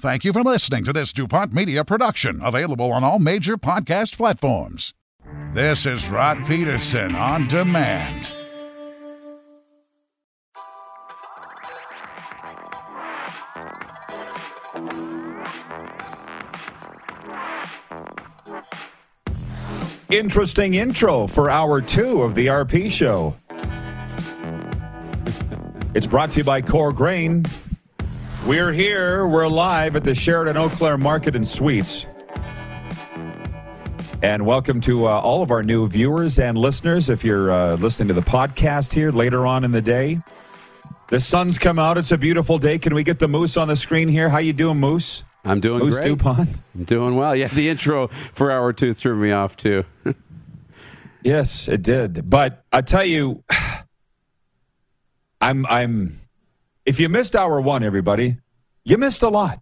Thank you for listening to this DuPont Media production, available on all major podcast platforms. This is Rod Pedersen on demand. Interesting intro for hour two of the RP show. It's brought to you by Core Grain. We're here. We're live at the Sheraton Eau Claire Market and Suites. And welcome to uh, all of our new viewers and listeners. If you're uh, listening to the podcast here later on in the day, the sun's come out. It's a beautiful day. Can we get the moose on the screen here? How you doing, Moose? I'm doing Moose great. DuPont. I'm doing well. Yeah, the intro for hour two threw me off too. Yes, it did. But I tell you, I'm I'm if you missed hour one, everybody, you missed a lot.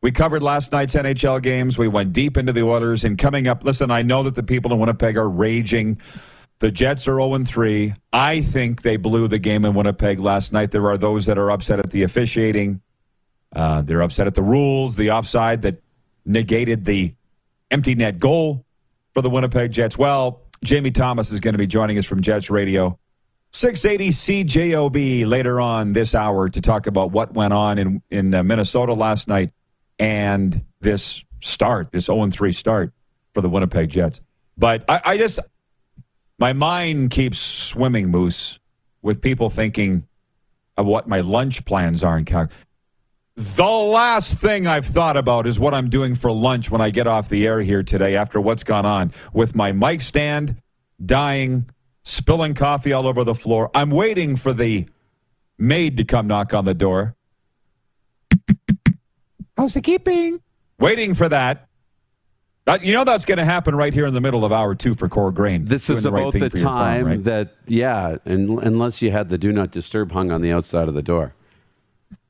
We covered last night's NHL games. We went deep into the orders. And coming up, listen, I know that the people in Winnipeg are raging. The Jets are 0 3. I think they blew the game in Winnipeg last night. There are those that are upset at the officiating. Uh, they're upset at the rules, the offside that negated the empty net goal for the Winnipeg Jets. Well, Jamie Thomas is going to be joining us from Jets Radio. 680 CJOB later on this hour to talk about what went on in, in uh, Minnesota last night and this start, this 0 3 start for the Winnipeg Jets. But I, I just, my mind keeps swimming, Moose, with people thinking of what my lunch plans are in Calgary. The last thing I've thought about is what I'm doing for lunch when I get off the air here today after what's gone on with my mic stand dying, spilling coffee all over the floor. I'm waiting for the maid to come knock on the door. How's it keeping? Waiting for that. Uh, You know that's going to happen right here in the middle of hour two for Core Grain. This Doing is the right about thing the your phone, time right? that yeah, and unless you had the do not disturb hung on the outside of the door.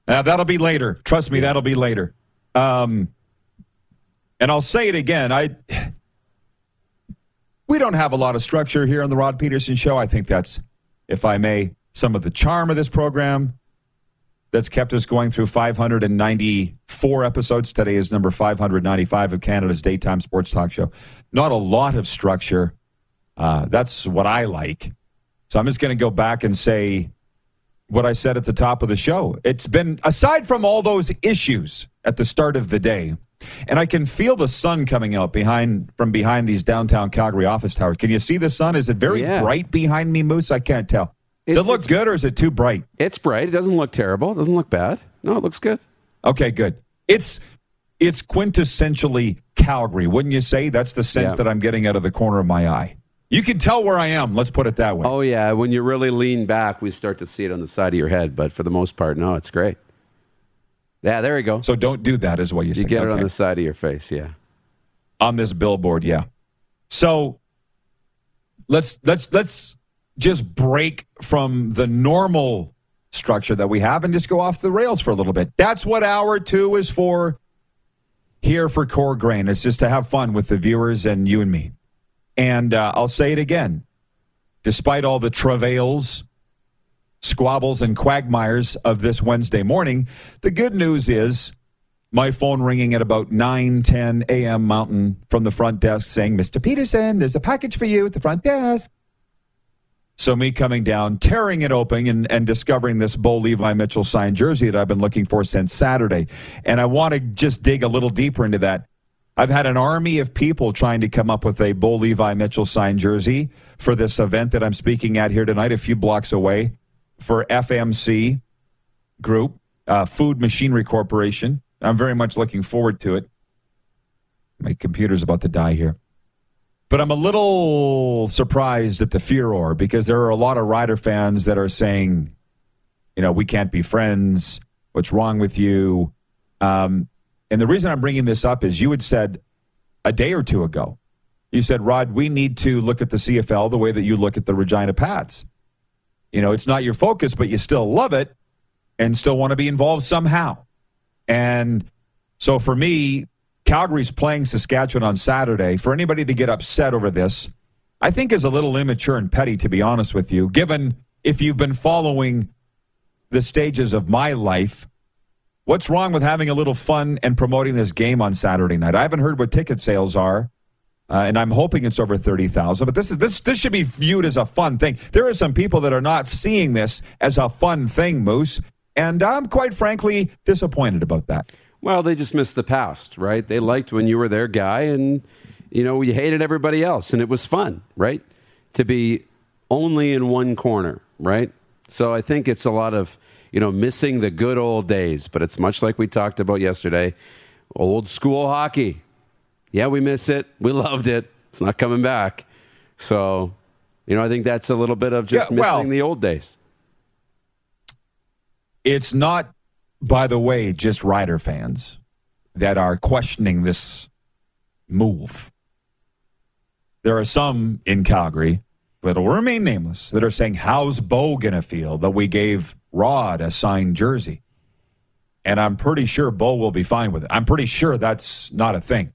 Uh, that'll be later. Trust me, that'll be later. Um, and I'll say it again. I we don't have a lot of structure here on the Rod Pedersen Show. I think that's, if I may, some of the charm of this program that's kept us going through 594 episodes. Today is number 595 of Canada's daytime sports talk show. Not a lot of structure. Uh, that's what I like. So I'm just going to go back and say what I said at the top of the show. It's been, aside from all those issues at the start of the day, and I can feel the sun coming out behind from behind these downtown Calgary office towers. Can you see the sun? Is it very Yeah. bright behind me, Moose? I can't tell. Does It's- it look good or is it too bright? It's bright. It doesn't look terrible. It doesn't look bad. No, it looks good. Okay, good. It's it's quintessentially Calgary, wouldn't you say? That's the sense Yeah. that I'm getting out of the corner of my eye. You can tell where I am. Let's put it that way. Oh yeah, when you really lean back, we start to see it on the side of your head. But for the most part, no, it's great. Yeah, there we go. So don't do that, is what you saying. get it on the side of your face. Yeah. on this billboard yeah so let's let's let's just break from the normal structure that we have and just go off the rails for a little bit that's what hour two is for here for core grain it's just to have fun with the viewers and you and me and uh, i'll say it again despite all the travails squabbles and quagmires of this wednesday morning. The good news is my phone ringing at about 9 10 a.m mountain from the front desk saying mr pedersen there's a package for you at the front desk. So me coming down tearing it open and, and discovering this bo levi mitchell signed jersey that i've been looking for since saturday. And i want to just dig a little deeper into that. I've had an army of people trying to come up with a bo levi mitchell signed jersey for this event that i'm speaking at here tonight a few blocks away for fmc group uh, food machinery corporation I'm very much looking forward to it. My computer's about to die here. But I'm a little surprised at the furor because there are a lot of Rider fans that are saying, you know, we can't be friends. What's wrong with you? Um, And the reason I'm bringing this up is you had said a day or two ago, you said, Rod, we need to look at the CFL the way that you look at the Regina Pats. You know, it's not your focus, but you still love it and still want to be involved somehow. And so for me, Calgary's playing Saskatchewan on Saturday. For anybody to get upset over this, I think is a little immature and petty, to be honest with you, given if you've been following the stages of my life. What's wrong with having a little fun and promoting this game on Saturday night? I haven't heard what ticket sales are. Uh, and I'm hoping it's over thirty thousand. But this is this this should be viewed as a fun thing. There are some people that are not seeing this as a fun thing, Moose, and I'm quite frankly disappointed about that. Well, they just missed the past, right? They liked when you were their guy, and you know you hated everybody else, and it was fun, right? To be only in one corner, right? So I think it's a lot of you know missing the good old days, but it's much like we talked about yesterday, old school hockey yeah, we miss it. We loved it. It's not coming back. So, you know, I think that's a little bit of just Yeah, well- missing the old days. It's not, by the way, just Rider fans that are questioning this move. There are some in Calgary that'll remain nameless that are saying, How's Bo going to feel that we gave Rod a signed jersey? And I'm pretty sure Bo will be fine with it. I'm pretty sure that's not a thing.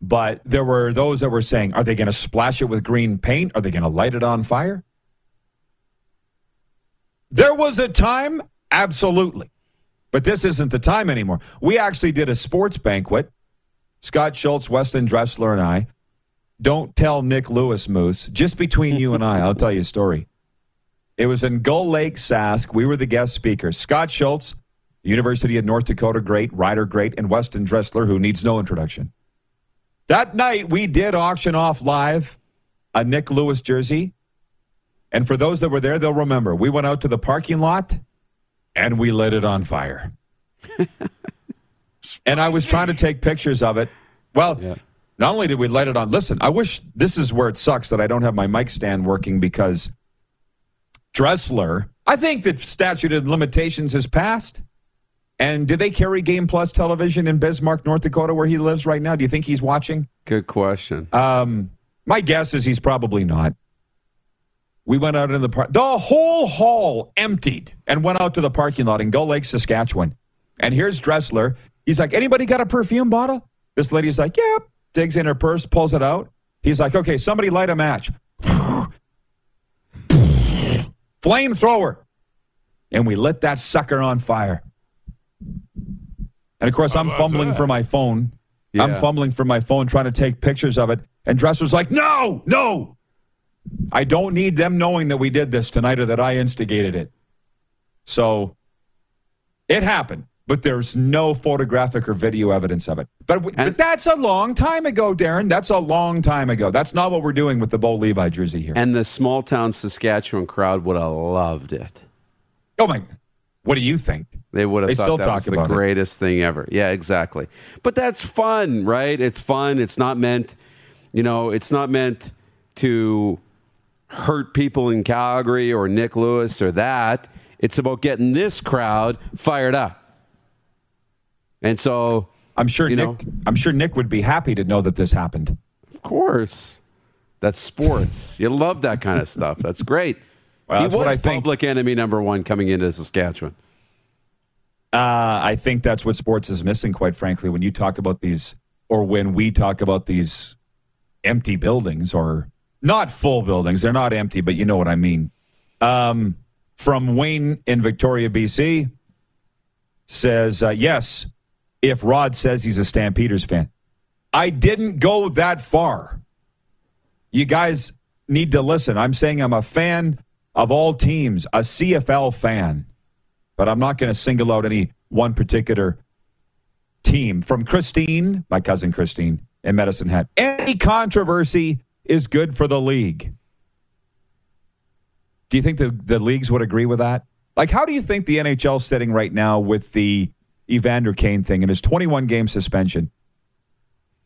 But there were those that were saying, Are they going to splash it with green paint? Are they going to light it on fire? There was a time, absolutely. But this isn't the time anymore. We actually did a sports banquet. Scott Schultz, Weston Dressler, and I. Don't tell Nick Lewis, Moose. Just between you and I, I'll tell you a story. It was in Gull Lake, Sask. We were the guest speakers. Scott Schultz, University of North Dakota great, Rider great, and Weston Dressler, who needs no introduction. That night, we did auction off live a Nick Lewis jersey. And for those that were there, they'll remember we went out to the parking lot and we lit it on fire. and I was trying to take pictures of it. Well, not only did we light it on, listen, I wish this is where it sucks that I don't have my mic stand working because Dressler, I think that statute of limitations has passed. And do they carry Game Plus television in Bismarck, North Dakota, where he lives right now? Do you think he's watching? Good question. Um, my guess is he's probably not. We went out in the park. The whole hall emptied and went out to the parking lot in Gull Lake, Saskatchewan. And here's Dressler. He's like, anybody got a perfume bottle? This lady's like, yep. Digs in her purse, pulls it out. He's like, okay, somebody light a match. Flamethrower. And we lit that sucker on fire. And of course, I'm fumbling for my phone. I'm fumbling for my phone trying to take pictures of it. And Dressler's like, no, no. I don't need them knowing that we did this tonight or that I instigated it. So it happened, but there's no photographic or video evidence of it. But, w- but that's a long time ago, Darren. That's a long time ago. That's not what we're doing with the Bo Levi jersey here. And the small town Saskatchewan crowd would have loved it. oh, my. What do you think? They would have They thought still that talk was the about it. greatest thing ever. Yeah, exactly. But that's fun, right? It's fun. It's not meant, you know, it's not meant to hurt people in Calgary or Nick Lewis or that. It's about getting this crowd fired up. And so, I'm sure You Nick. know. I'm sure Nick would be happy to know that this happened. of course, that's sports. you love that kind of stuff. That's great. Well, he that's was what I think. public enemy number one coming into Saskatchewan. Uh, I think that's what sports is missing, quite frankly, when you talk about these, or when we talk about these empty buildings, or not full buildings. They're not empty, but you know what I mean. Um, from Wayne in Victoria, BC, says, uh, yes, if Rod says he's a Stampeders fan. I didn't go that far. You guys need to listen. I'm saying I'm a fan of all teams, a CFL fan but I'm not going to single out any one particular team. From Christine, my cousin Christine in Medicine Hat, any controversy is good for the league. Do you think the, the leagues would agree with that? Like, how do you think the NHL's sitting right now with the Evander Kane thing and his 21 game suspension?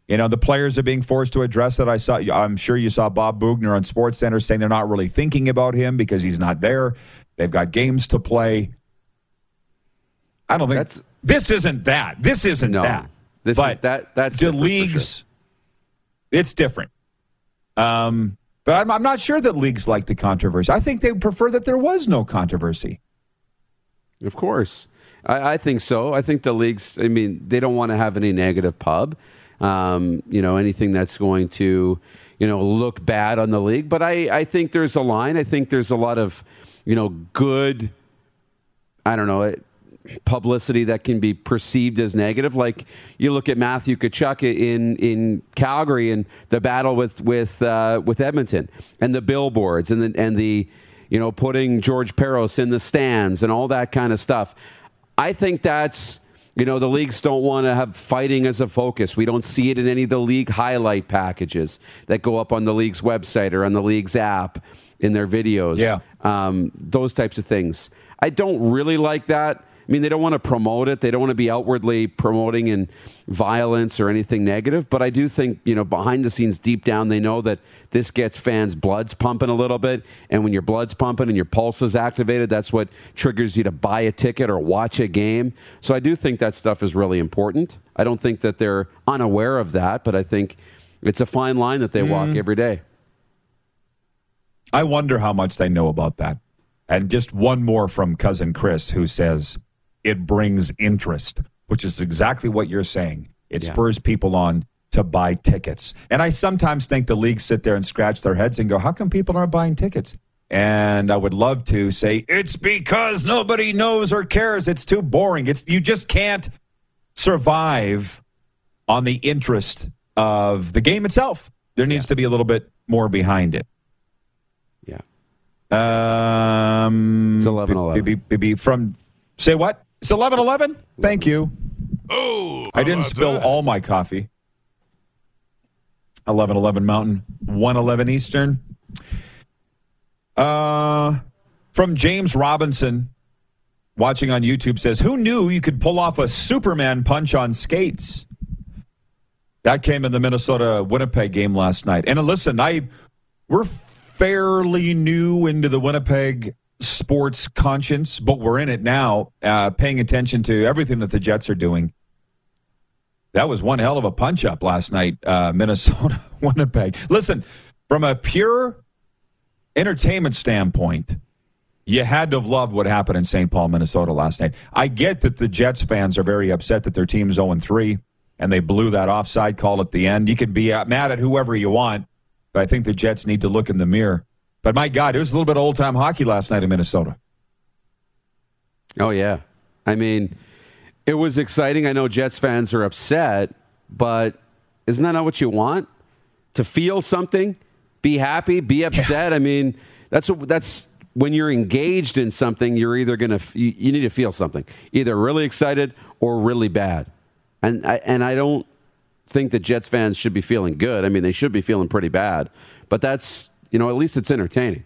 You know, the players are being forced to address that. I saw, I'm sure you saw Bob Boughner on Sports Center saying they're not really thinking about him because he's not there. They've got games to play. I don't think That's this isn't that. This isn't No. that. This but is that. That's the leagues. It's different. Um, but I'm, I'm not sure that leagues like the controversy. I think they prefer that there was no controversy. Of course, I, I think so. I think the leagues. I mean, they don't want to have any negative pub. Um, you know, anything that's going to, you know, look bad on the league. But I, I think there's a line. I think there's a lot of, you know, good. I don't know. It, publicity that can be perceived as negative. Like you look at Matthew Tkachuk in in Calgary and the battle with with uh, with Edmonton and the billboards and the and the you know putting George Peros in the stands and all that kind of stuff. I think that's you know the leagues don't want to have fighting as a focus. We don't see it in any of the league highlight packages that go up on the league's website or on the league's app in their videos. Yeah. Um, those types of things. I don't really like that. I mean, they don't want to promote it. They don't want to be outwardly promoting in violence or anything negative. But I do think, you know, behind the scenes, deep down, they know that this gets fans' bloods pumping a little bit. And when your blood's pumping and your pulse is activated, that's what triggers you to buy a ticket or watch a game. So I do think that stuff is really important. I don't think that they're unaware of that, but I think it's a fine line that they walk mm. every day. I wonder how much they know about that. And just one more from cousin Chris, who says it brings interest, which is exactly what you're saying. It Yeah. spurs people on to buy tickets. And I sometimes think the leagues sit there and scratch their heads and go, how come people aren't buying tickets? And I would love to say it's because nobody knows or cares. It's too boring. It's you just can't survive on the interest of the game itself. There needs to be a little bit more behind it. Yeah. Um, It's 11:11. b- b- b- from say what? It's eleven eleven. Thank you. Oh, I didn't spill all my coffee. Eleven eleven Mountain, one eleven Eastern. Uh, from James Robinson, watching on YouTube, says, "Who knew you could pull off a Superman punch on skates?" That came in the Minnesota Winnipeg game last night. And listen, I we're fairly new into the Winnipeg sports conscience, but we're in it now, uh, paying attention to everything that the Jets are doing. That was one hell of a punch up last night, uh, Minnesota Winnipeg. Listen, from a pure entertainment standpoint, you had to have loved what happened in St. Paul, Minnesota last night. I get that the Jets fans are very upset that their team's 0 3 and they blew that offside call at the end. You can be mad at whoever you want, but I think the Jets need to look in the mirror. But my God, it was a little bit of old time hockey last night in Minnesota. Oh yeah. I mean, it was exciting. I know Jets fans are upset, but isn't that not what you want? To feel something, be happy, be upset. I mean, that's that's when you're engaged in something, you're either going to you, you need to feel something, either really excited or really bad. And I, and I don't think that Jets fans should be feeling good. I mean, they should be feeling pretty bad. But that's, you know, at least it's entertaining.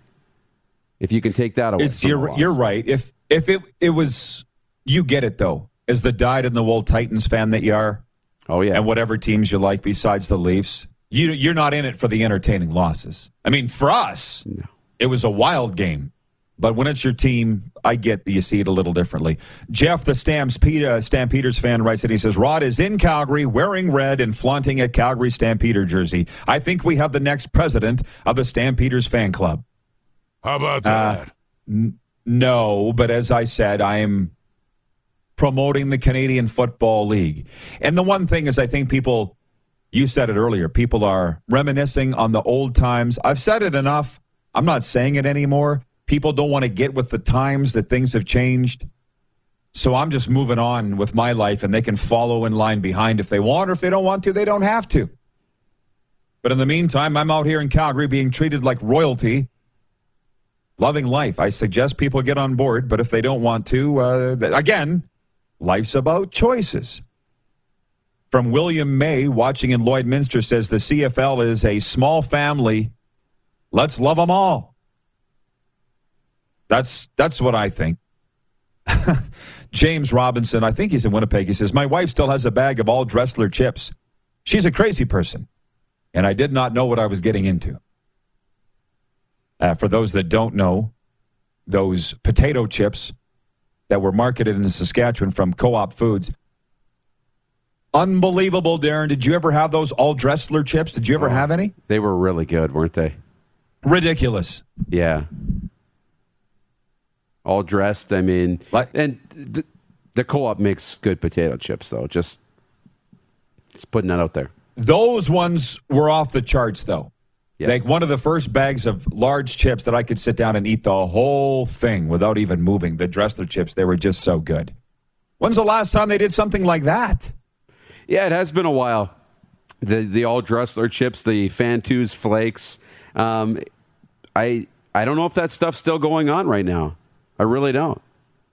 If you can take that away. It's you're you're right. If if it it was you get it though. As the dyed in the wool Titans fan that you are, Oh yeah. and whatever teams you like besides the Leafs, you you're not in it for the entertaining losses. I mean, for us, it was a wild game. But when it's your team, I get that you see it a little differently. Jeff, the Stampede, uh, Stampeders fan, writes that he says Rod is in Calgary wearing red and flaunting a Calgary Stampeder jersey. I think we have the next president of the Stampeders fan club. How about Uh, that? No, but as I said, I am promoting the Canadian Football League. And the one thing is, I think people, you said it earlier, people are reminiscing on the old times. I've said it enough. I'm not saying it anymore. People don't want to get with the times that things have changed. So I'm just moving on with my life and they can follow in line behind if they want or if they don't want to, they don't have to. But in the meantime, I'm out here in Calgary being treated like royalty loving life. I suggest people get on board, but if they don't want to, uh, again, life's about choices. From William May, watching in Lloydminster, says the CFL is a small family. Let's love them all. That's that's what I think. James Robinson, I think he's in Winnipeg. He says, My wife still has a bag of all Dressler chips. She's a crazy person, and I did not know what I was getting into. Uh, for those that don't know, those potato chips that were marketed in Saskatchewan from Co-op Foods. Unbelievable, Darren. Did you ever have those all Dressler chips? Did you ever have any? They were really good, weren't they? Ridiculous. Yeah. All dressed. I mean, Like- and the, the co-op makes good potato chips, though. Just, just putting that out there. Those ones were off the charts, though. Yes. Like one of the first bags of large chips that I could sit down and eat the whole thing without even moving. The Dressler chips, they were just so good. When's the last time they did something like that? Yeah, it has been a while. The the all Dressler chips, the Fantuz flakes. Um, I I don't know if that stuff's still going on right now. I really don't.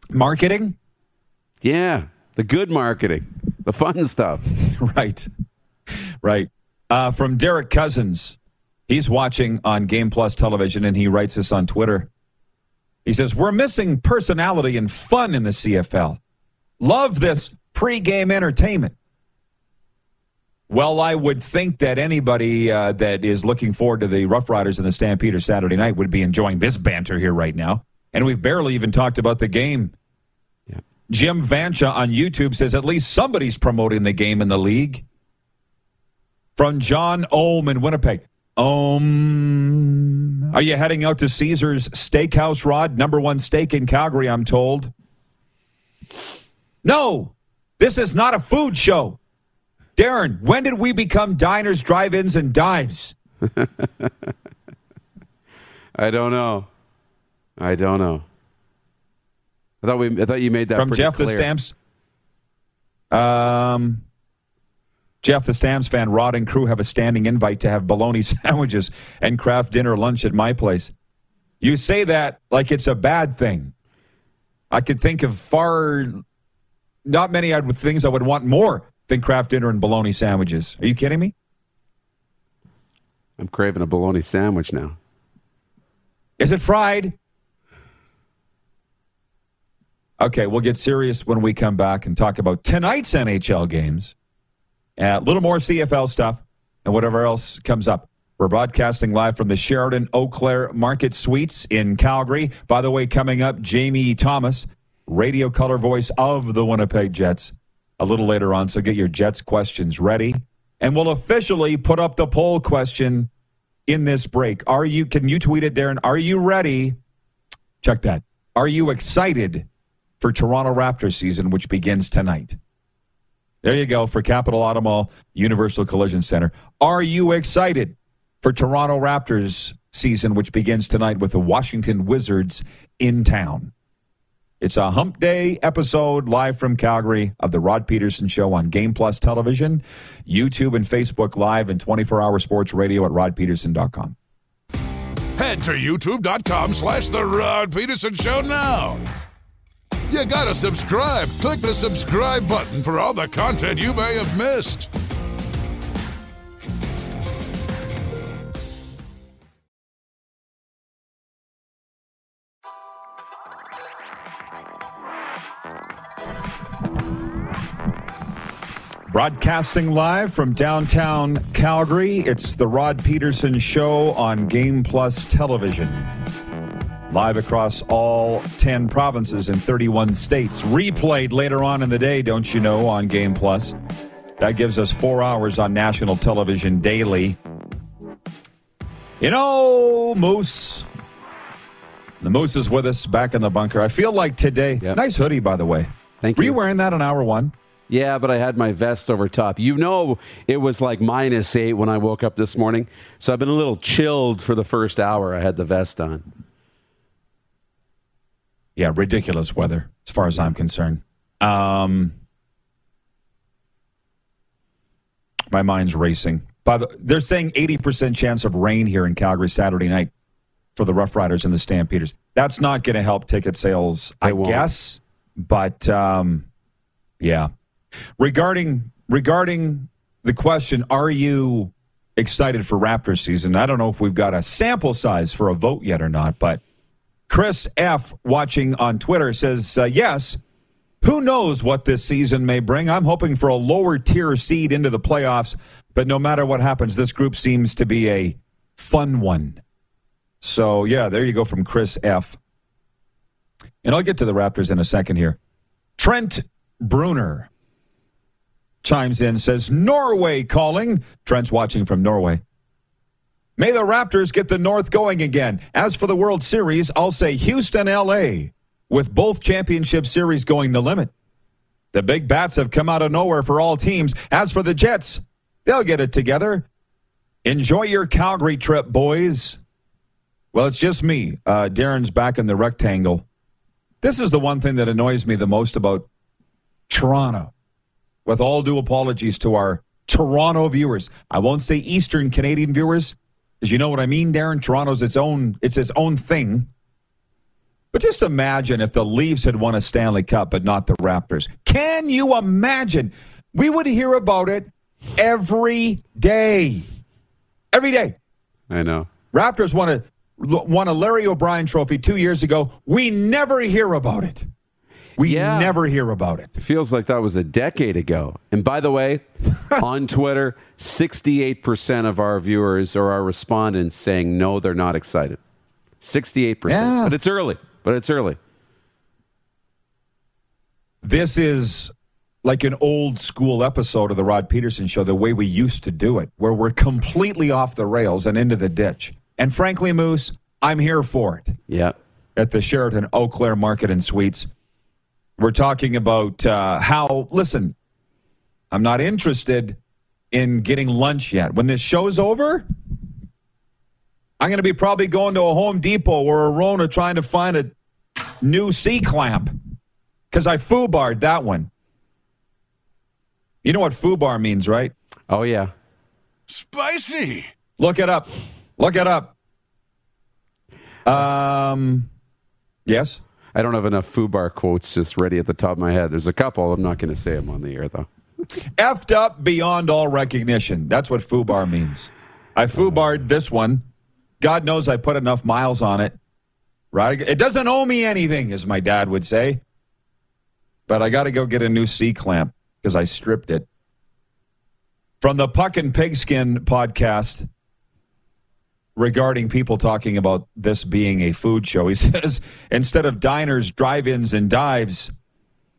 Marketing? Yeah, the good marketing, the fun stuff. right. Right. Uh, from Derek Cousins. He's watching on Game Plus television and he writes this on Twitter. He says, We're missing personality and fun in the CFL. Love this pregame entertainment. Well, I would think that anybody uh, that is looking forward to the Rough Riders and the Stampeders Saturday night would be enjoying this banter here right now. And we've barely even talked about the game. Yeah. Jim Vancha on YouTube says at least somebody's promoting the game in the league. From John Ohm in Winnipeg. Ohm. Are you heading out to Caesar's Steakhouse, Rod? Number one steak in Calgary, I'm told. No, this is not a food show. Darren, when did we become diners, drive ins, and dives? I don't know. I don't know. I thought we. I thought you made that From Jeff the. Stamps. Um, Jeff the Stamps fan, Rod and crew have a standing invite to have bologna sandwiches and craft dinner lunch at my place. You say that like it's a bad thing. I could think of far, not many other things I would want more than craft dinner and bologna sandwiches. Are you kidding me? I'm craving a bologna sandwich now. Is it fried? Okay, we'll get serious when we come back and talk about tonight's NHL games, a little more CFL stuff, and whatever else comes up. We're broadcasting live from the Sheraton Eau Claire Market Suites in Calgary. By the way, coming up, Jamie Thomas, radio color voice of the Winnipeg Jets, a little later on. So get your Jets questions ready. And we'll officially put up the poll question in this break. Are you, can you tweet it, Darren? Are you ready? Check that. Are you excited for Toronto Raptors season, which begins tonight? There you go for Capital Auto Mall Universal Collision Center. Are you excited for Toronto Raptors season, which begins tonight with the Washington Wizards in town? It's a hump day episode live from Calgary of the Rod Pedersen Show on Game Plus Television, YouTube and Facebook Live, and 24 hour sports radio at rodpedersen.com. Head to youtube.com slash The Rod Pedersen Show now. You gotta subscribe. Click the subscribe button for all the content you may have missed. Broadcasting live from downtown Calgary, it's the Rod Pedersen Show on Game Plus Television. Live across all 10 provinces in 31 states. Replayed later on in the day, don't you know, on Game Plus. That gives us four hours on national television daily. You know, Moose. The Moose is with us back in the bunker. I feel like today, Yep. nice hoodie, by the way. Thank Were you you. wearing that on hour one? Yeah, but I had my vest over top. You know, it was like minus eight when I woke up this morning. So I've been a little chilled for the first hour. I had the vest on. Yeah, ridiculous weather as far as I'm concerned. Um, my mind's racing. By the, they're saying 80% chance of rain here in Calgary Saturday night for the Rough Riders and the Stampeders. That's not going to help ticket sales, I guess. But um, yeah, regarding regarding the question, are you excited for Raptors season? I don't know if we've got a sample size for a vote yet or not, but Chris F. watching on Twitter says, uh, yes. Who knows what this season may bring? I'm hoping for a lower tier seed into the playoffs, but no matter what happens, this group seems to be a fun one. So, yeah, there you go from Chris F. And I'll get to the Raptors in a second here. Trent Bruner chimes in, says, Norway calling. Trent's watching from Norway. May the Raptors get the North going again. As for the World Series, I'll say Houston, LA, with both championship series going the limit. The big bats have come out of nowhere for all teams. As for the Jets, they'll get it together. Enjoy your Calgary trip, boys. Well, it's just me. Uh, Darren's back in the rectangle. This is the one thing that annoys me the most about Toronto. With all due apologies to our Toronto viewers, I won't say Eastern Canadian viewers, because you know what I mean, Darren. Toronto's its own it's its own thing. But just imagine if the Leafs had won a Stanley Cup, but not the Raptors. Can you imagine? We would hear about it every day. Every day. I know. Raptors won a won a Larry O'Brien trophy two years ago. We never hear about it. We Yeah. never hear about it. It feels like that was a decade ago. And by the way, on Twitter, 68% of our viewers or our respondents saying no, they're not excited. 68%. Yeah. But it's early. But it's early. This is like an old school episode of the Rod Pedersen show, the way we used to do it, where we're completely off the rails and into the ditch. And frankly, Moose, I'm here for it. Yeah. at the Sheraton Eau Claire Market and Suites. We're talking about uh, how, listen, I'm not interested in getting lunch yet. When this show's over, I'm going to be probably going to a Home Depot or a Rona trying to find a new C clamp because I foobarred that one. You know what foobar means, right? Oh, yeah. Spicy. Look it up. Look it up. Um, yes. I don't have enough FUBAR quotes just ready at the top of my head. There's a couple. I'm not going to say them on the air, though. effed up beyond all recognition. That's what foobar means. I foobarred this one. God knows I put enough miles on it. Right? It doesn't owe me anything, as my dad would say. But I got to go get a new C clamp because I stripped it. From the Puck and Pigskin podcast regarding people talking about this being a food show, he says instead of diners, drive ins, and dives,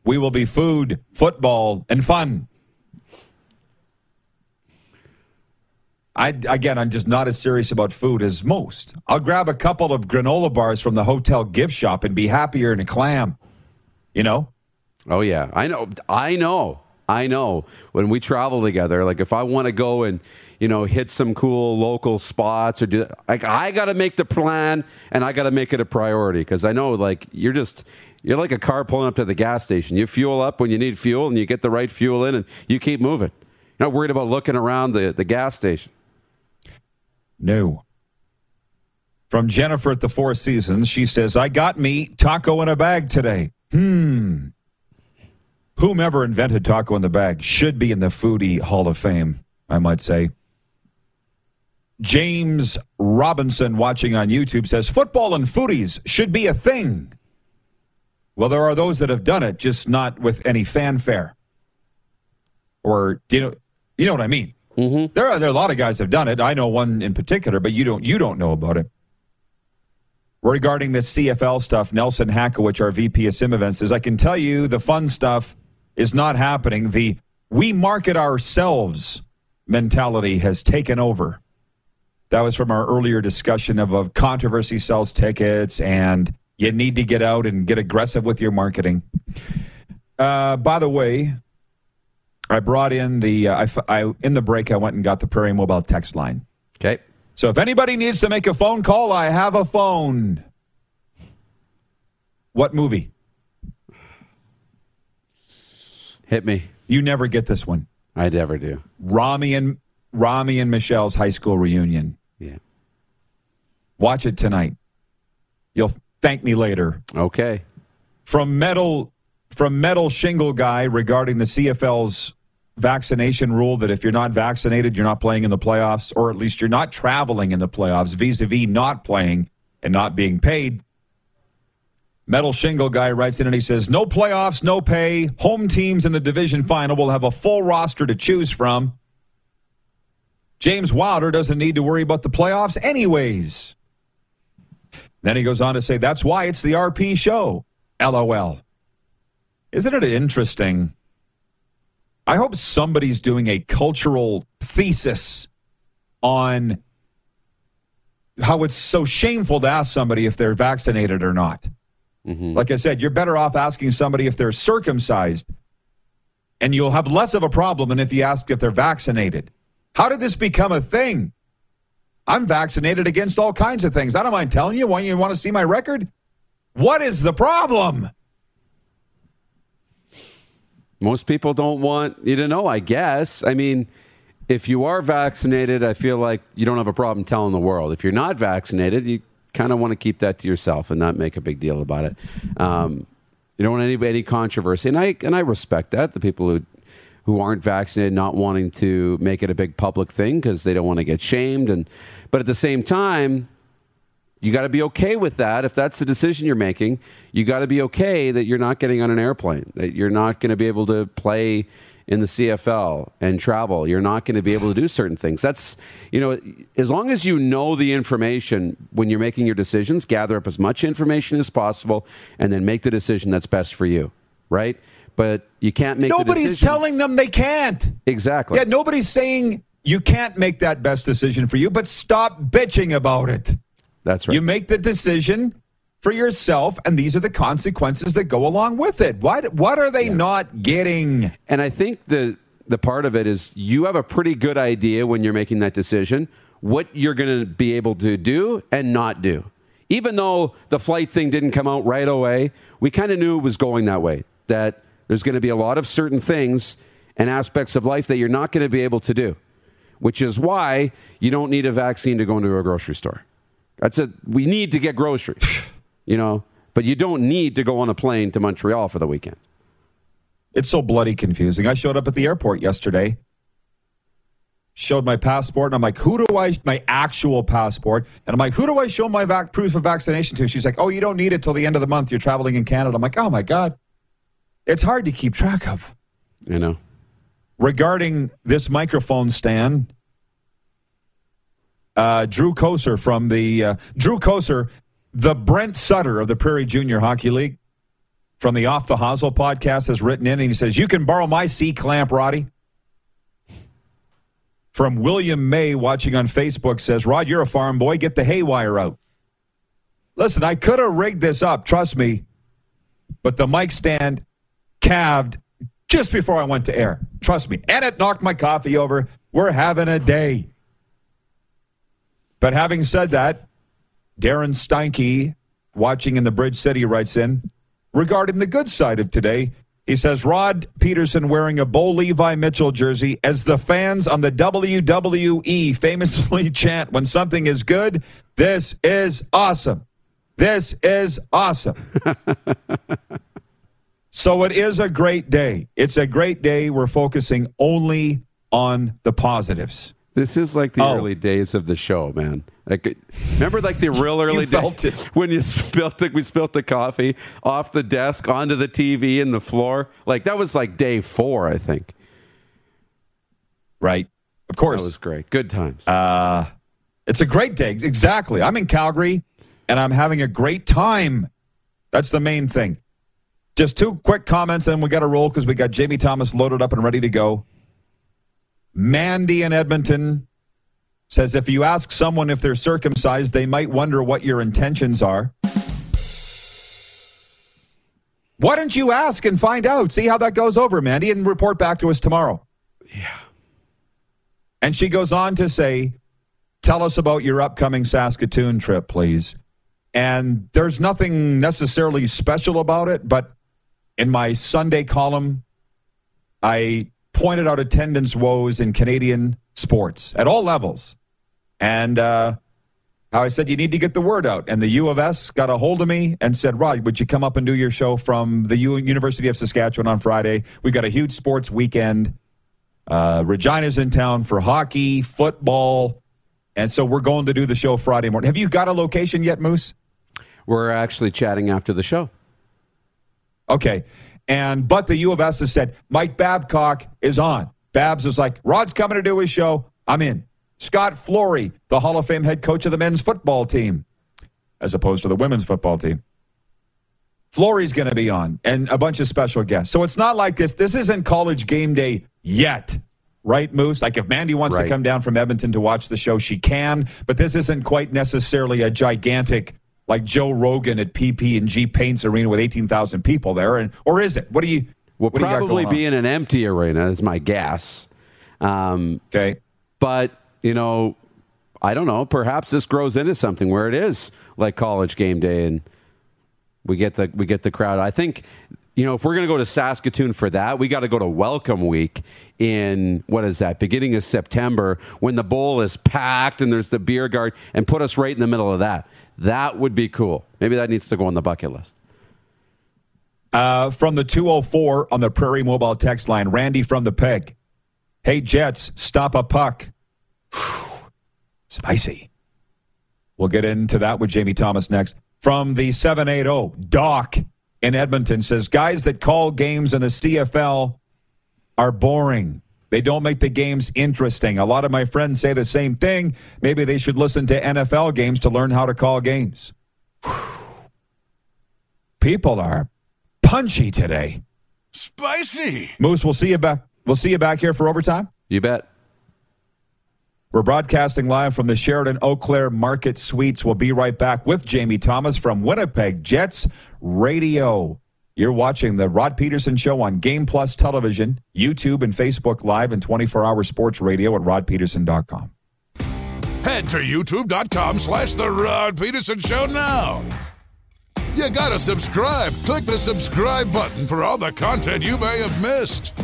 we will be food, football, and fun. I again, I'm just not as serious about food as most. I'll grab a couple of granola bars from the hotel gift shop and be happier than a clam. You know, Oh yeah, I know. I know. I know. When we travel together, like if I want to go and you know hit some cool local spots or do like I got to make the plan and I got to make it a priority because I know like you're just you're like a car pulling up to the gas station. You fuel up when you need fuel and you get the right fuel in and you keep moving. You're not worried about looking around the the gas station. no. From Jennifer at the Four Seasons, she says, "I got me taco in a bag today." Hmm. Whomever invented taco in the bag should be in the foodie Hall of Fame. I might say. James Robinson, watching on YouTube, says football and foodies should be a thing. Well, there are those that have done it, just not with any fanfare. Or do you know, you know what I mean? Mm-hmm. There are there are a lot of guys that have done it. I know one in particular, but you don't you don't know about it. Regarding this CFL stuff, Nelson Hackowich, our VP of Sim Events, says I can tell you the fun stuff is not happening. The we market ourselves mentality has taken over. That was from our earlier discussion of, of controversy sells tickets and you need to get out and get aggressive with your marketing. Uh, by the way, I brought in the uh, I I in the break. I went and got the Prairie Mobile text line. Okay. So if anybody needs to make a phone call, I have a phone. What movie? Hit me. You never get this one. I never do. Romy and Romy and Michele's high school reunion. Yeah. Watch it tonight. You'll thank me later. Okay. From metal from metal shingle guy regarding the CFL's vaccination rule that if you're not vaccinated, you're not playing in the playoffs, or at least you're not traveling in the playoffs, vis-a-vis not playing and not being paid. Metal Shingle guy writes in and he says, No playoffs, no pay. Home teams in the division final will have a full roster to choose from. James Wilder doesn't need to worry about the playoffs, anyways. Then he goes on to say, That's why it's the RP show. LOL. Isn't it interesting? I hope somebody's doing a cultural thesis on how it's so shameful to ask somebody if they're vaccinated or not. Mm-hmm. Like I said, you're better off asking somebody if they're circumcised, and you'll have less of a problem than if you ask if they're vaccinated. How did this become a thing? I'm vaccinated against all kinds of things. I don't mind telling you. Why you want to see my record? What is the problem? Most people don't want you to know, I guess. I mean, if you are vaccinated, I feel like you don't have a problem telling the world. If you're not vaccinated, you kind of want to keep that to yourself and not make a big deal about it. Um, you don't want any any controversy, and I and I respect that. The people who who aren't vaccinated not wanting to make it a big public thing because they don't want to get shamed, and but at the same time, you got to be okay with that. If that's the decision you're making, you got to be okay that you're not getting on an airplane, that you're not going to be able to play in the CFL and travel. You're not going to be able to do certain things. That's, you know, as long as you know the information when you're making your decisions, gather up as much information as possible and then make the decision that's best for you, right? But you can't make Nobody's decision- telling them they can't. Exactly. Yeah, nobody's saying you can't make that best decision for you, but stop bitching about it. That's right. You make the decision for yourself, and these are the consequences that go along with it. What what are they not getting? And I think the the part of it is you have a pretty good idea when you're making that decision what you're going to be able to do and not do. Even though the flight thing didn't come out right away, we kind of knew it was going that way. That there's going to be a lot of certain things and aspects of life that you're not going to be able to do, which is why you don't need a vaccine to go into a grocery store. That's it. We need to get groceries, you know, but you don't need to go on a plane to Montreal for the weekend. It's so bloody confusing. I showed up at the airport yesterday, showed my passport, and I'm like, who do I, my actual passport, and I'm like, who do I show my vac- proof of vaccination to? She's like, oh, you don't need it till the end of the month. You're traveling in Canada. I'm like, oh my God. It's hard to keep track of. You know. regarding this microphone stand, uh, Drew Koser from the uh, Drew Koser, the Brent Sutter of the Prairie Junior Hockey League, from the Off the Hosel podcast, has written in and he says, "You can borrow my C clamp, Roddy." From William May, watching on Facebook, says, "Rod, you're a farm boy. Get the haywire out." Listen, I could have rigged this up, trust me, but the mic stand calved just before I went to air. Trust me. And it knocked my coffee over. We're having a day. But having said that, Darren Steinke, watching in the Bridge City, writes in regarding the good side of today. He says Rod Pedersen wearing a Bo Levi Mitchell jersey as the fans on the WWE famously chant when something is good, this is awesome. This is awesome. So it is a great day. It's a great day. We're focusing only on the positives. This is like the Oh. early days of the show, man. Like, remember, like the real early days when you spilt the, we spilt the coffee off the desk onto the TV and the floor. Like that was like day four, I think. Right. Of course, That was great. Good times. Uh, it's a great day. Exactly. I'm in Calgary and I'm having a great time. That's the main thing. Just two quick comments and we got to roll because we got Jamie Thomas loaded up and ready to go. Mandy in Edmonton says if you ask someone if they're circumcised, they might wonder what your intentions are. Why don't you ask and find out? See how that goes over, Mandy, and report back to us tomorrow. Yeah. And she goes on to say, Tell us about your upcoming Saskatoon trip, please. And there's nothing necessarily special about it, but in my Sunday column, I pointed out attendance woes in Canadian sports at all levels. And uh, how I said, you need to get the word out. And the U of S got a hold of me and said, Rod, would you come up and do your show from the U- University of Saskatchewan on Friday? We got a huge sports weekend. Uh, Regina's in town for hockey, football. And so we're going to do the show Friday morning. Have you got a location yet, Moose? We're actually chatting after the show. Okay. And but the U of S has said Mike Babcock is on. Babs is like, Rod's coming to do his show. I'm in. Scott Flory, the Hall of Fame head coach of the men's football team, as opposed to the women's football team. Flory's going to be on and a bunch of special guests. So it's not like this. This isn't college game day yet, right, Moose? Like if Mandy wants Right. to come down from Edmonton to watch the show, she can. But this isn't quite necessarily a gigantic like Joe Rogan at PP and G Paints Arena with eighteen thousand people there, and or is it? What do you? Will what do you got probably be in an empty arena, is my guess. Um, okay. but you know, I don't know. Perhaps this grows into something where it is like college game day, and we get the we get the crowd. I think you know if we're going to go to Saskatoon for that, we got to go to Welcome Week in what is that? Beginning of September when the bowl is packed and there's the beer garden, and put us right in the middle of that. That would be cool. Maybe that needs to go on the bucket list. Uh, from the 204 on the Prairie Mobile text line, Randy from the Peg. Hey, Jets, stop a puck. Spicy. We'll get into that with Jamie Thomas next. From the 780, Doc in Edmonton says guys that call games in the CFL are boring. They don't make the games interesting. A lot of my friends say the same thing. Maybe they should listen to NFL games to learn how to call games. People are punchy today. Spicy. Moose, we'll see you back. We'll see you back here for overtime. You bet. We're broadcasting live from the Sheraton Eau Claire Market Suites. We'll be right back with Jamie Thomas from Winnipeg Jets Radio. You're watching the Rod Pedersen Show on Game Plus Television, YouTube, and Facebook Live, and 24 hour sports radio at rodpedersen.com. Head to youtube.com slash The Rod Pedersen Show now. You gotta subscribe. Click the subscribe button for all the content you may have missed.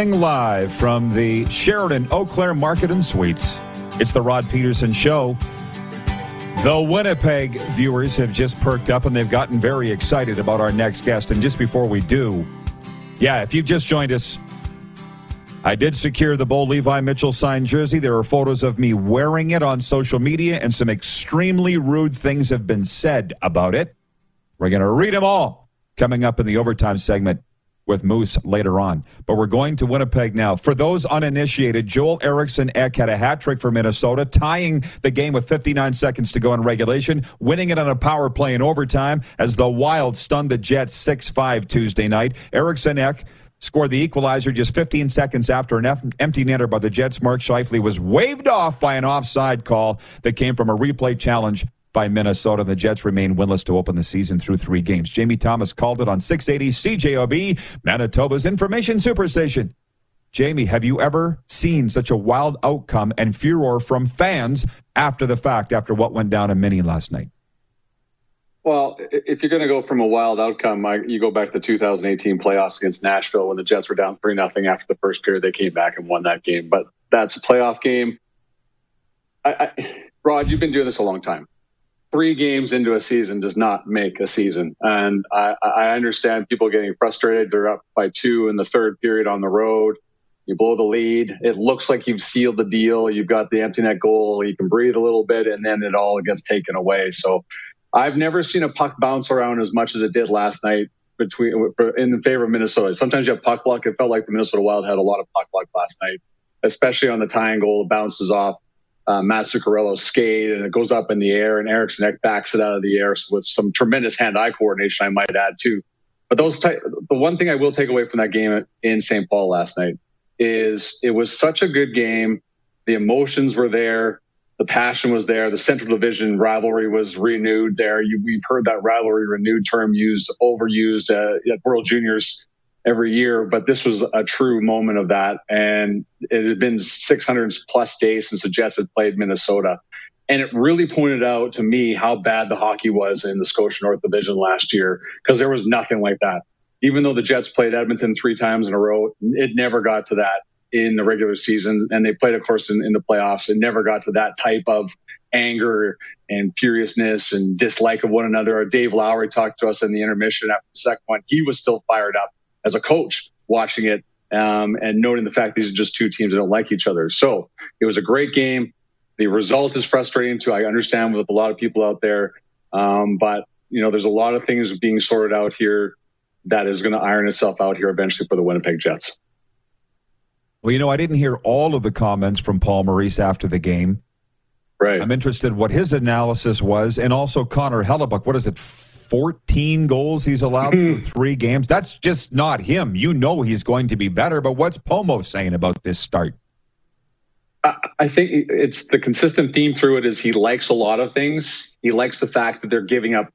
Live from the Sheraton Eau Claire Market and Suites. It's the Rod Pedersen Show. The Winnipeg viewers have just perked up and they've gotten very excited about our next guest. And just before we do, yeah, if you've just joined us, I did secure the Bo Levi Mitchell signed jersey. There are photos of me wearing it on social media, and some extremely rude things have been said about it. We're going to read them all coming up in the overtime segment with Moose later on. But we're going to Winnipeg now. For those uninitiated, Joel Eriksson Ek had a hat trick for Minnesota, tying the game with 59 seconds to go in regulation, winning it on a power play in overtime as the Wild stunned the Jets 6 5 Tuesday night. Eriksson Ek scored the equalizer just 15 seconds after an empty netter by the Jets. Mark Scheifele was waved off by an offside call that came from a replay challenge by Minnesota. The Jets remain winless to open the season through three games. Jamie Thomas called it on 680 CJOB, Manitoba's information superstation. Jamie, have you ever seen such a wild outcome and furor from fans after the fact, after what went down in Mini last night? Well, if you're going to go from a wild outcome, you go back to the 2018 playoffs against Nashville when the Jets were down three nothing after the first period. They came back and won that game, but that's a playoff game. I, I, Rod, you've been doing this a long time. Three games into a season does not make a season, and I, I understand people getting frustrated. They're up by two in the third period on the road. You blow the lead. It looks like you've sealed the deal. You've got the empty net goal. You can breathe a little bit, and then it all gets taken away. So I've never seen a puck bounce around as much as it did last night between in favor of Minnesota. Sometimes you have puck luck. It felt like the Minnesota Wild had a lot of puck luck last night, especially on the tying goal. It bounces off uh, Matt Zuccarello's skate and it goes up in the air, and Eriksson backs it out of the air with some tremendous hand-eye coordination. I might add too. But those ty- the one thing I will take away from that game in St. Paul last night is it was such a good game. The emotions were there the passion was there. The Central Division rivalry was renewed there. You, we've heard that rivalry renewed term used, overused uh, at World Juniors every year, but this was a true moment of that. And it had been 600 plus days since the Jets had played Minnesota. And it really pointed out to me how bad the hockey was in the Scotia North Division last year because there was nothing like that. Even though the Jets played Edmonton three times in a row, it never got to that in the regular season, and they played, of course, in, in the playoffs. It never got to that type of anger and furiousness and dislike of one another. Dave Lowry talked to us in the intermission after the second one. He was still fired up as a coach watching it um, and noting the fact these are just two teams that don't like each other. So it was a great game. The result is frustrating too. I understand with a lot of people out there, um, but you know, there's a lot of things being sorted out here that is going to iron itself out here eventually for the Winnipeg Jets. Well, you know, I didn't hear all of the comments from Paul Maurice after the game. Right. I'm interested what his analysis was, and also Connor Hellebuyck. What is it? 14 goals he's allowed through three games. That's just not him. You know he's going to be better, but what's Pomo saying about this start? I think it's the consistent theme through it is he likes a lot of things. He likes the fact that they're giving up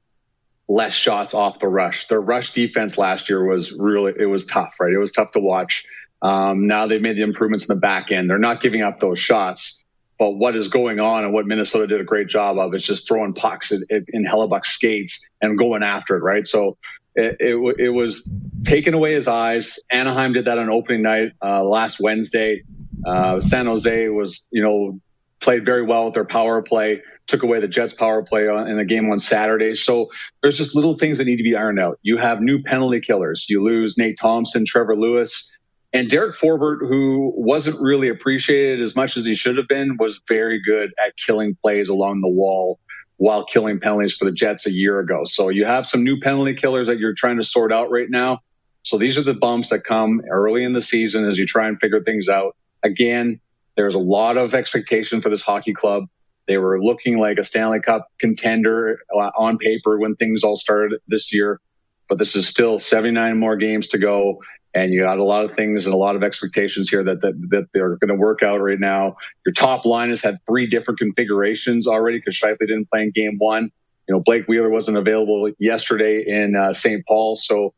less shots off the rush. Their rush defense last year was really it was tough, right? It was tough to watch. Um, now they've made the improvements in the back end. They're not giving up those shots. But what is going on and what Minnesota did a great job of is just throwing pucks in, in Hellebuyck's skates and going after it, right? So it, it, it, was taking away his eyes. Anaheim did that on opening night uh, last Wednesday. Uh, San Jose was, you know, played very well with their power play, took away the Jets' power play in the game on Saturday. So there's just little things that need to be ironed out. You have new penalty killers. You lose Nate Thompson, Trevor Lewis. And Derek Forbort, who wasn't really appreciated as much as he should have been, was very good at killing plays along the wall while killing penalties for the Jets a year ago. So you have some new penalty killers that you're trying to sort out right now. So these are the bumps that come early in the season as you try and figure things out. Again, there's a lot of expectation for this hockey club. They were looking like a Stanley Cup contender uh, on paper when things all started this year, but this is still 79 more games to go. And you got a lot of things and a lot of expectations here that that, that they're going to work out right now. Your top line has had three different configurations already because Scheifele didn't play in game one. You know, Blake Wheeler wasn't available yesterday in uh, St. Paul. So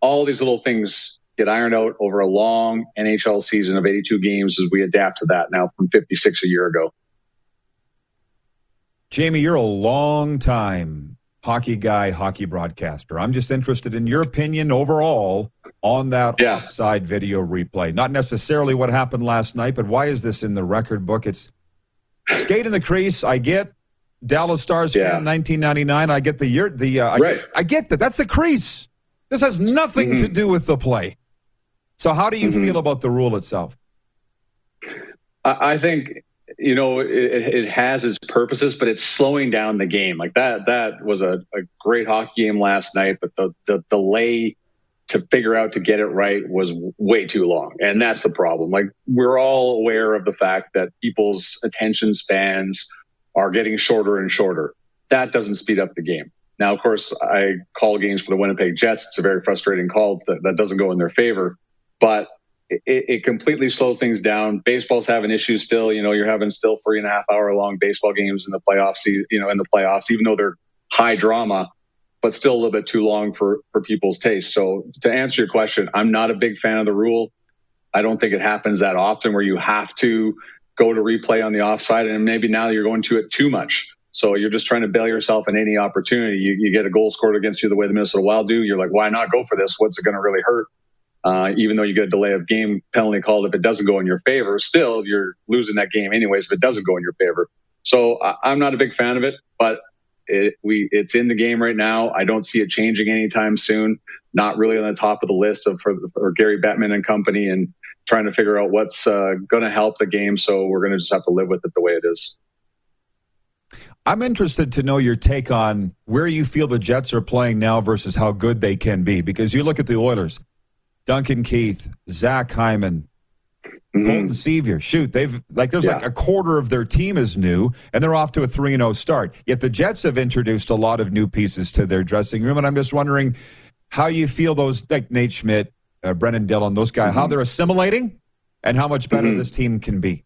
all these little things get ironed out over a long NHL season of 82 games as we adapt to that now from 56 a year ago. Jamie, you're a long time hockey guy, hockey broadcaster. I'm just interested in your opinion overall on that yeah. offside video replay. Not necessarily what happened last night, but why is this in the record book? It's skate in the crease. I get Dallas Stars yeah. fan 1999. I get the year. The uh, I, right. get, I get that. That's the crease. This has nothing mm-hmm. to do with the play. So, how do you mm-hmm. feel about the rule itself? I think you know it, it, has its purposes, but it's slowing down the game. Like that, that was a, a great hockey game last night, but the the delay to figure out to get it right was way too long, and that's the problem. Like we're all aware of the fact that people's attention spans are getting shorter and shorter. That doesn't speed up the game. Now, of course, I call games for the Winnipeg Jets. It's a very frustrating call that, that doesn't go in their favor but it, it, completely slows things down. Baseball's having issues still. You know, you're having still three and a half hour long baseball games in the playoffs. You know, in the playoffs, even though they're high drama, but still a little bit too long for for people's taste. So to answer your question, I'm not a big fan of the rule. I don't think it happens that often where you have to go to replay on the offside, and maybe now you're going to it too much. So you're just trying to bail yourself in any opportunity. You, you get a goal scored against you the way the Minnesota Wild do. You're like, why not go for this? What's it going to really hurt? Uh, even though you get a delay of game penalty called if it doesn't go in your favor, still you're losing that game anyways if it doesn't go in your favor. So I, am not a big fan of it, but it, we it's in the game right now. I don't see it changing anytime soon. Not really on the top of the list of for, for Gary Bettman and company and trying to figure out what's uh, going to help the game. So we're going to just have to live with it the way it is. I'm interested to know your take on where you feel the Jets are playing now versus how good they can be. Because you look at the Oilers, Duncan Keith, Zach Hyman, mm-hmm. Colton Sceviour. Shoot, they've like there's yeah. like a quarter of their team is new, and they're off to a three and zero oh start. Yet the Jets have introduced a lot of new pieces to their dressing room, and I'm just wondering how you feel those like Nate Schmidt, uh, Brendan Dillon, those guys, mm-hmm. how they're assimilating, and how much better mm-hmm. this team can be.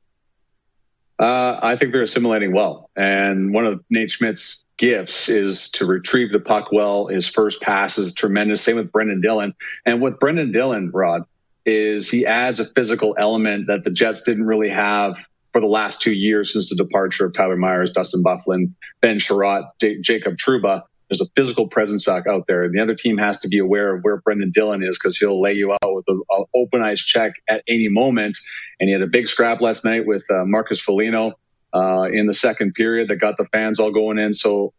Uh, I think they're assimilating well. And one of Nate Schmidt's gifts is to retrieve the puck well. His first pass is tremendous. Same with Brendan Dillon. And with Brendan Dillon, Rod, is he adds a physical element that the Jets didn't really have for the last two years since the departure of Tyler Myers, Dustin Byfuglien, Ben Chiarot, J- Jacob Trouba there's a physical presence back out there. And the other team has to be aware of where Brendan Dillon is because he'll lay you out with an open eyes check at any moment. And he had a big scrap last night with uh, Marcus Foligno uh, in the second period that got the fans all going in. So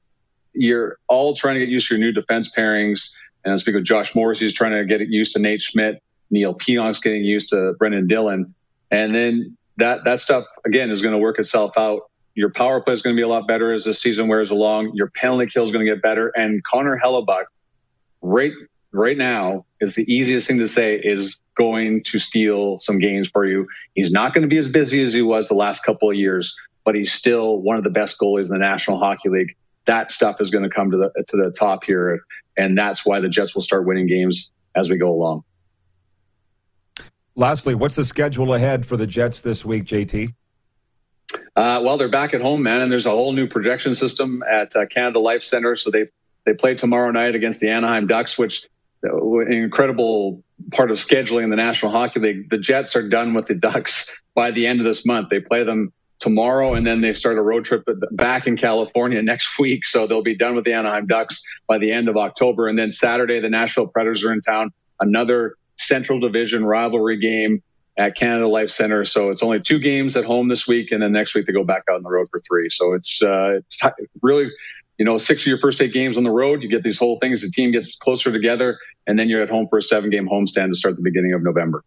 you're all trying to get used to your new defense pairings. And I speak of Josh Morris, he's trying to get used to Nate Schmidt. Neal Pionk's getting used to Brendan Dillon. And then that that stuff again is going to work itself out your power play is going to be a lot better as the season wears along. Your penalty kill is going to get better. And Connor Hellebuyck, right right now is the easiest thing to say is going to steal some games for you. He's not going to be as busy as he was the last couple of years, but he's still one of the best goalies in the National Hockey League. That stuff is going to come to the to the top here, and that's why the Jets will start winning games as we go along. Lastly, what's the schedule ahead for the Jets this week, JT? Uh, well, they're back at home, man, and there's a whole new projection system at uh, Canada Life Center. So they they play tomorrow night against the Anaheim Ducks, which uh, incredible part of scheduling in the National Hockey League. The Jets are done with the Ducks by the end of this month. They play them tomorrow, and then they start a road trip back in California next week. So they'll be done with the Anaheim Ducks by the end of October. And then Saturday, the Nashville Predators are in town. Another Central Division rivalry game at Canada Life Center. So it's only two games at home this week, and then next week they go back out on the road for three. So it's uh, it's really, you know, six of your first eight games on the road. You get these whole things. The team gets closer together, and then you're at home for a seven game homestand to start the beginning of November.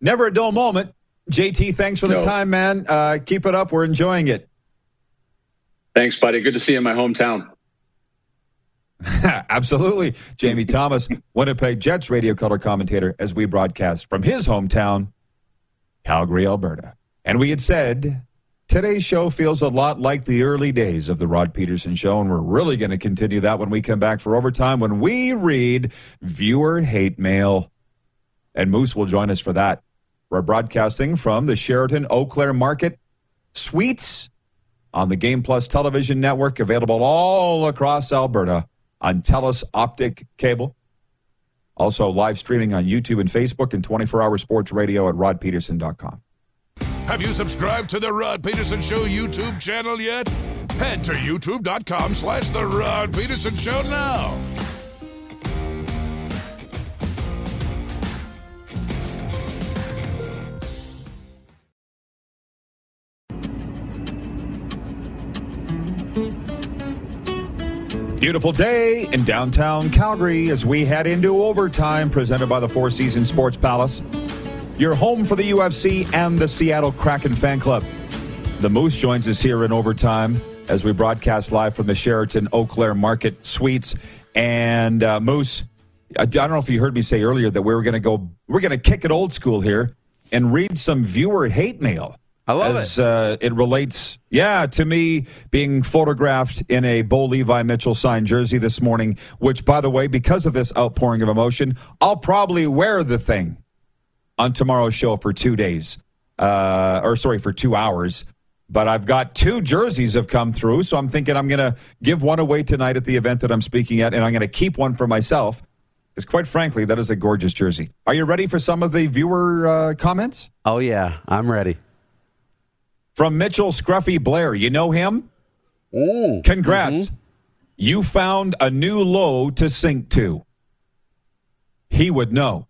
Never a dull moment. JT, thanks for the no. time, man. Uh, keep it up. We're enjoying it. Thanks, buddy. Good to see you in my hometown. Absolutely. Jamie Thomas, Winnipeg Jets radio color commentator, as we broadcast from his hometown, Calgary, Alberta. And we had said today's show feels a lot like the early days of the Rod Pedersen show, and we're really going to continue that when we come back for overtime when we read viewer hate mail. And Moose will join us for that. We're broadcasting from the Sheraton Eau Claire Market Suites on the Game Plus television network, available all across Alberta on TELUS Optik Cable. Also live streaming on YouTube and Facebook and 24 hour sports radio at rodpedersen.com. Have you subscribed to the Rod Pedersen Show YouTube channel yet? Head to youtube.com slash the Rod Pedersen Show now. Beautiful day in downtown Calgary as we head into overtime presented by the Four Seasons Sports Palace. Your home for the UFC and the Seattle Kraken fan club. The Moose joins us here in overtime as we broadcast live from the Sheraton Eau Claire Market Suites. And uh, Moose, I don't know if you heard me say earlier that we were going to go, we're going to kick it old school here and read some viewer hate mail. I love as, it. Uh, it relates, yeah, to me being photographed in a Bo Levi Mitchell signed jersey this morning, which, by the way, because of this outpouring of emotion, I'll probably wear the thing on tomorrow's show for two days, uh, or sorry, for two hours. But I've got two jerseys have come through, so I'm thinking I'm going to give one away tonight at the event that I'm speaking at, and I'm going to keep one for myself. Because quite frankly, that is a gorgeous jersey. Are you ready for some of the viewer uh, comments? Oh yeah, I'm ready. From Mitchell Scruffy Blair. You know him? Mm. Congrats. Mm-hmm. You found a new low to sink to. He would know.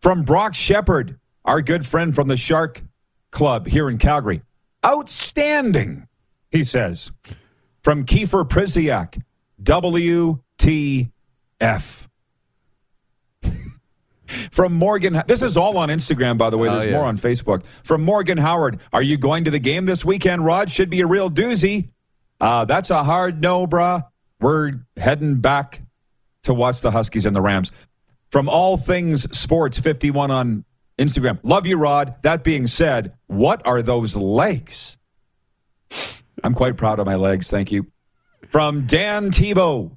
From Brock Shepard, our good friend from the Shark Club here in Calgary. Outstanding, he says. From Kiefer Priziak, WTF. From Morgan, this is all on Instagram, by the way. There's oh, yeah. more on Facebook. From Morgan Howard, are you going to the game this weekend, Rod? Should be a real doozy. Uh, that's a hard no, brah. We're heading back to watch the Huskies and the Rams. From All Things Sports 51 on Instagram. Love you, Rod. That being said, what are those legs? I'm quite proud of my legs. Thank you. From Dan Tebow,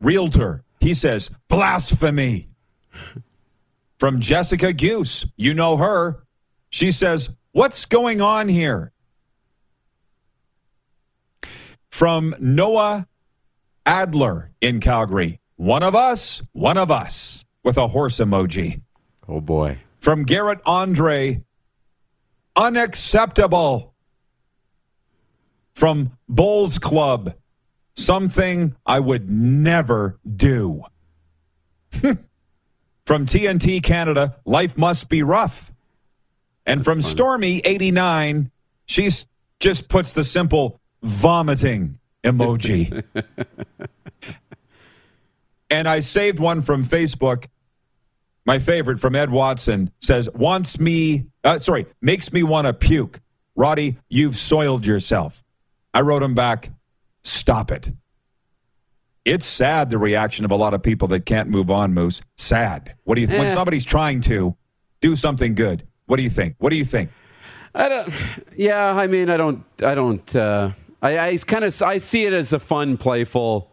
realtor. He says, blasphemy. From Jessica Goose, you know her. She says, What's going on here? From Noah Adler in Calgary, one of us, one of us, with a horse emoji. Oh boy. From Garrett Andre, unacceptable. From Bulls Club, something I would never do. From TNT Canada, life must be rough. And That's from Stormy 89, she just puts the simple vomiting emoji. and I saved one from Facebook. My favorite from Ed Watson says, wants me, uh, sorry, makes me want to puke. Roddy, you've soiled yourself. I wrote him back, stop it. It's sad the reaction of a lot of people that can't move on, Moose. Sad. What do you when Eh. somebody's trying to do something good? What do you think? What do you think? I don't. Yeah, I mean, I don't. I don't. Uh, I, I kind of. I see it as a fun, playful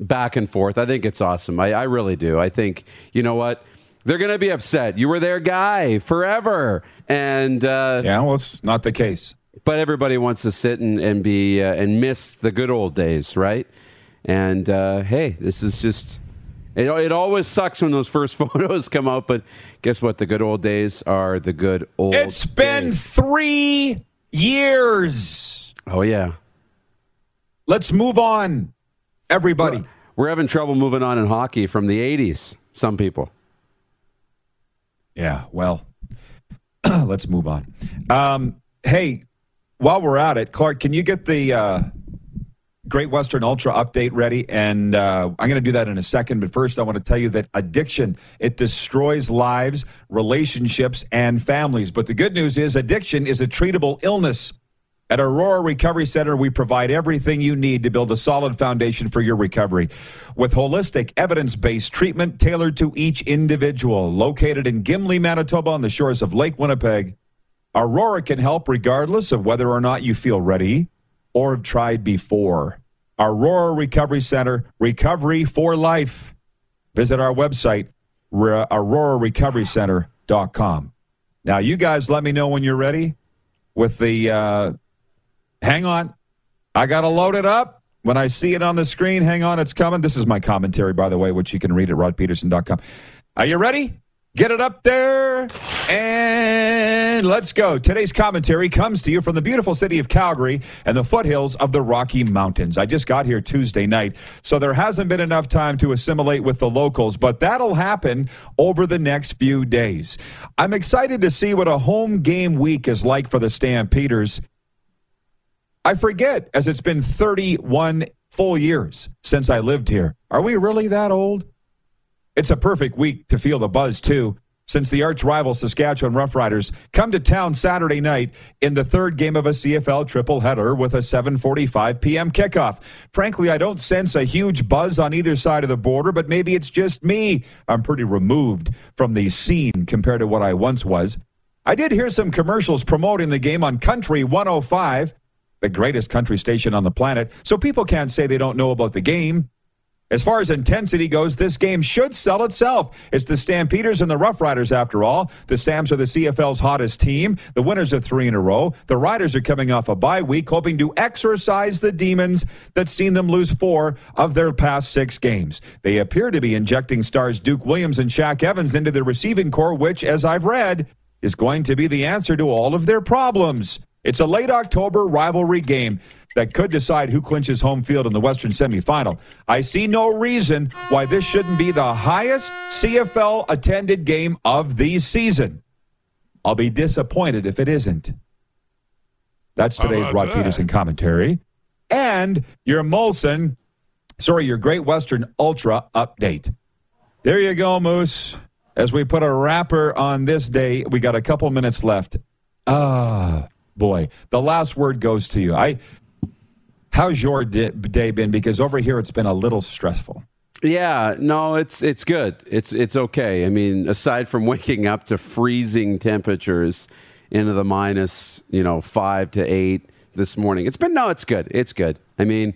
back and forth. I think it's awesome. I, I really do. I think you know what they're going to be upset. You were their guy forever, and uh, Yeah, well, it's not the case. but everybody wants to sit and, and be uh, and miss the good old days, right? And uh, hey, this is just. It, it always sucks when those first photos come out, but guess what? The good old days are the good old. It's been days. three years. Oh yeah. Let's move on, everybody. We're having trouble moving on in hockey from the 80s, some people. Yeah, well, let's move on. Um, hey, while we're at it, Clark, can you get the uh, Great Western Ultra update ready? And uh, I'm going to do that in a second. But first, I want to tell you that addiction it destroys lives, relationships, and families. But the good news is, addiction is a treatable illness. At Aurora Recovery Center, we provide everything you need to build a solid foundation for your recovery. With holistic, evidence based treatment tailored to each individual. Located in Gimli, Manitoba, on the shores of Lake Winnipeg, Aurora can help regardless of whether or not you feel ready or have tried before. Aurora Recovery Center, recovery for life. Visit our website, re- aurorarecoverycenter.com. Now, you guys let me know when you're ready with the. Uh, hang on. I got to load it up. When I see it on the screen, hang on, it's coming. This is my commentary, by the way, which you can read at rodpedersen.com. Are you ready? Get it up there and let's go. Today's commentary comes to you from the beautiful city of Calgary and the foothills of the Rocky Mountains. I just got here Tuesday night, so there hasn't been enough time to assimilate with the locals, but that'll happen over the next few days. I'm excited to see what a home game week is like for the Stampeders. I forget, as it's been 31 full years since I lived here. Are we really that old? It's a perfect week to feel the buzz, too, since the arch rival Saskatchewan Roughriders come to town Saturday night in the third game of a CFL triple header with a 7:45 p.m. kickoff. Frankly, I don't sense a huge buzz on either side of the border, but maybe it's just me. I'm pretty removed from the scene compared to what I once was. I did hear some commercials promoting the game on Country 105, the greatest country station on the planet, so people can't say they don't know about the game. As far as intensity goes, this game should sell itself. It's the Stampeders and the Rough Riders, after all. The Stamps are the CFL's hottest team. The winners of three in a row. The Riders are coming off a bye week, hoping to exorcise the demons that's seen them lose four of their past six games. They appear to be injecting stars Duke Williams and Shaq Evans into the receiving core, which, as I've read, is going to be the answer to all of their problems. It's a late October rivalry game that could decide who clinches home field in the Western semifinal. I see no reason why this shouldn't be the highest CFL attended game of the season. I'll be disappointed if it isn't. That's today's Rod that? Pedersen commentary. And your Molson, sorry, your Great Western Ultra update. There you go, Moose. As we put a wrapper on this day, we got a couple minutes left. Ah, boy. The last word goes to you. I How's your day been? Because over here it's been a little stressful. Yeah, no, it's it's good. It's it's okay. I mean, aside from waking up to freezing temperatures into the minus, you know, five to eight this morning, it's been no, it's good. It's good. I mean,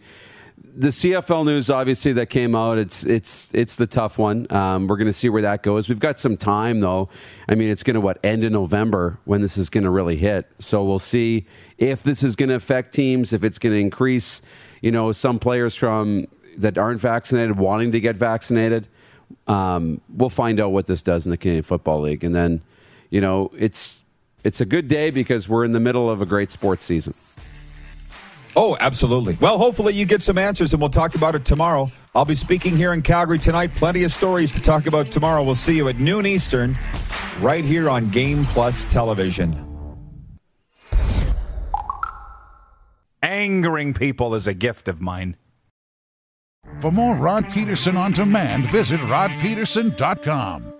the CFL news obviously that came out. It's it's it's the tough one. Um, we're going to see where that goes. We've got some time though. I mean, it's going to what end in November when this is going to really hit. So we'll see if this is going to affect teams. If it's going to increase, you know, some players from that aren't vaccinated wanting to get vaccinated. Um, we'll find out what this does in the Canadian Football League, and then, you know, it's it's a good day because we're in the middle of a great sports season. Oh, absolutely. Well, hopefully you get some answers and we'll talk about it tomorrow. I'll be speaking here in Calgary tonight. Plenty of stories to talk about tomorrow. We'll see you at noon Eastern, right here on Game Plus Television. Angering people is a gift of mine. For more Rod Pedersen on demand, visit rodpedersen.com.